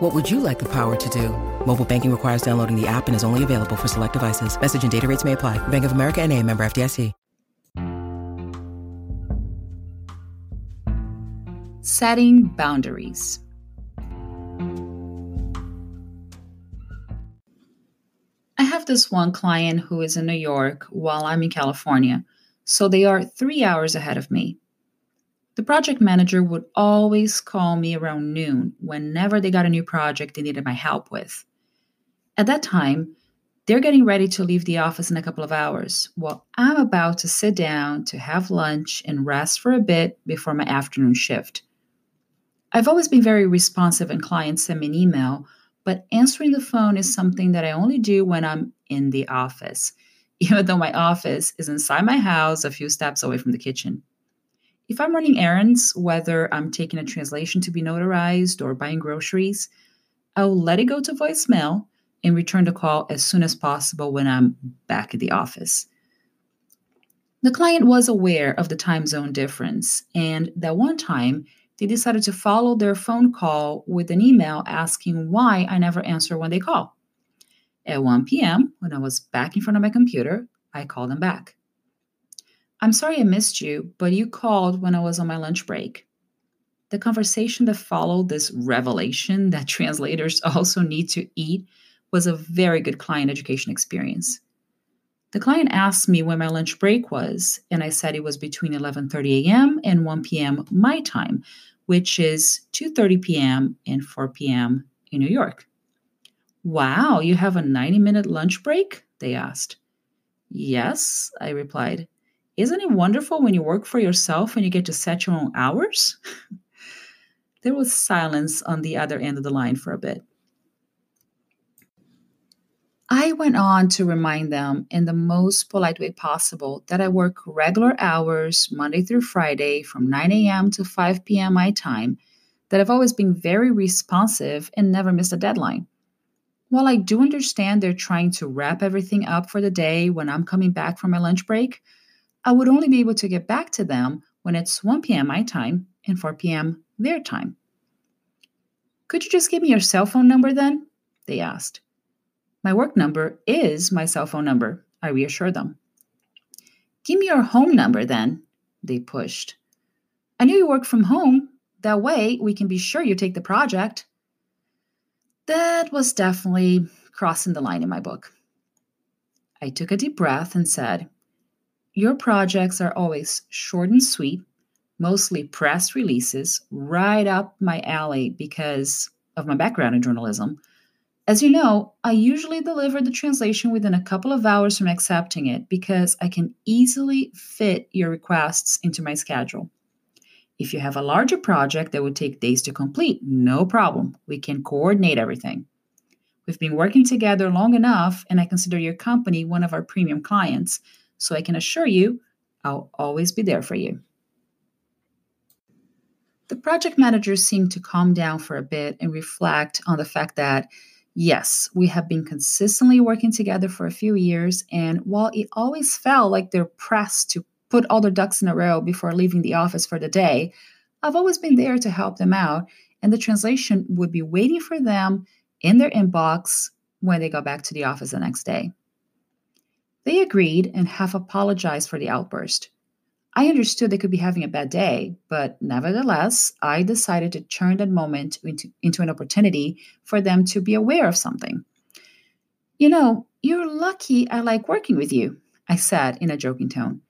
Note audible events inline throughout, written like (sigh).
What would you like the power to do? Mobile banking requires downloading the app and is only available for select devices. Message and data rates may apply. Bank of America and a member FDIC. Setting boundaries. I have this one client who is in New York while I'm in California, so they are three hours ahead of me. The project manager would always call me around noon whenever they got a new project they needed my help with. At that time, they're getting ready to leave the office in a couple of hours, while I'm about to sit down to have lunch and rest for a bit before my afternoon shift. I've always been very responsive when clients send me an email, but answering the phone is something that I only do when I'm in the office, (laughs) even though my office is inside my house a few steps away from the kitchen. If I'm running errands, whether I'm taking a translation to be notarized or buying groceries, I'll let it go to voicemail and return the call as soon as possible when I'm back at the office. The client was aware of the time zone difference, and that one time they decided to follow their phone call with an email asking why I never answer when they call. At 1 p.m., when I was back in front of my computer, I called them back. I'm sorry I missed you, but you called when I was on my lunch break. The conversation that followed this revelation that (laughs) translators also need to eat was a very good client education experience. The client asked me when my lunch break was, and I said it was between 11:30 a.m. and 1 p.m. my time, which is 2:30 p.m. and 4 p.m. in New York. Wow, you have a 90-minute lunch break? they asked. Yes, I replied. Isn't it wonderful when you work for yourself and you get to set your own hours? (laughs) there was silence on the other end of the line for a bit. I went on to remind them in the most polite way possible that I work regular hours Monday through Friday from 9 a.m. to 5 p.m. my time, that I've always been very responsive and never missed a deadline. While I do understand they're trying to wrap everything up for the day when I'm coming back from my lunch break, I would only be able to get back to them when it's 1 p.m. my time and 4 p.m. their time. Could you just give me your cell phone number then? They asked. My work number is my cell phone number, I reassured them. Give me your home number then, they pushed. I knew you work from home. That way we can be sure you take the project. That was definitely crossing the line in my book. I took a deep breath and said, your projects are always short and sweet, mostly press releases, right up my alley because of my background in journalism. As you know, I usually deliver the translation within a couple of hours from accepting it because I can easily fit your requests into my schedule. If you have a larger project that would take days to complete, no problem. We can coordinate everything. We've been working together long enough, and I consider your company one of our premium clients so I can assure you I'll always be there for you. The project managers seemed to calm down for a bit and reflect on the fact that, yes, we have been consistently working together for a few years. And while it always felt like they're pressed to put all their ducks in a row before leaving the office for the day, I've always been there to help them out. And the translation would be waiting for them in their inbox when they go back to the office the next day. They agreed and half apologized for the outburst. I understood they could be having a bad day, but nevertheless, I decided to turn that moment into, into an opportunity for them to be aware of something. You know, you're lucky I like working with you, I said in a joking tone.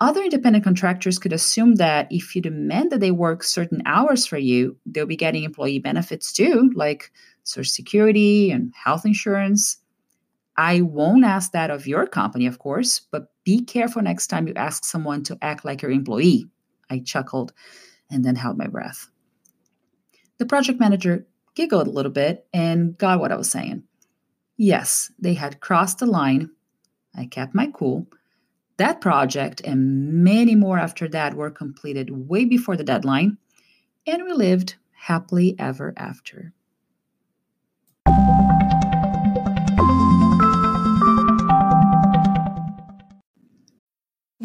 Other independent contractors could assume that if you demand that they work certain hours for you, they'll be getting employee benefits too, like Social Security and health insurance. I won't ask that of your company, of course, but be careful next time you ask someone to act like your employee. I chuckled and then held my breath. The project manager giggled a little bit and got what I was saying. Yes, they had crossed the line. I kept my cool. That project and many more after that were completed way before the deadline, and we lived happily ever after.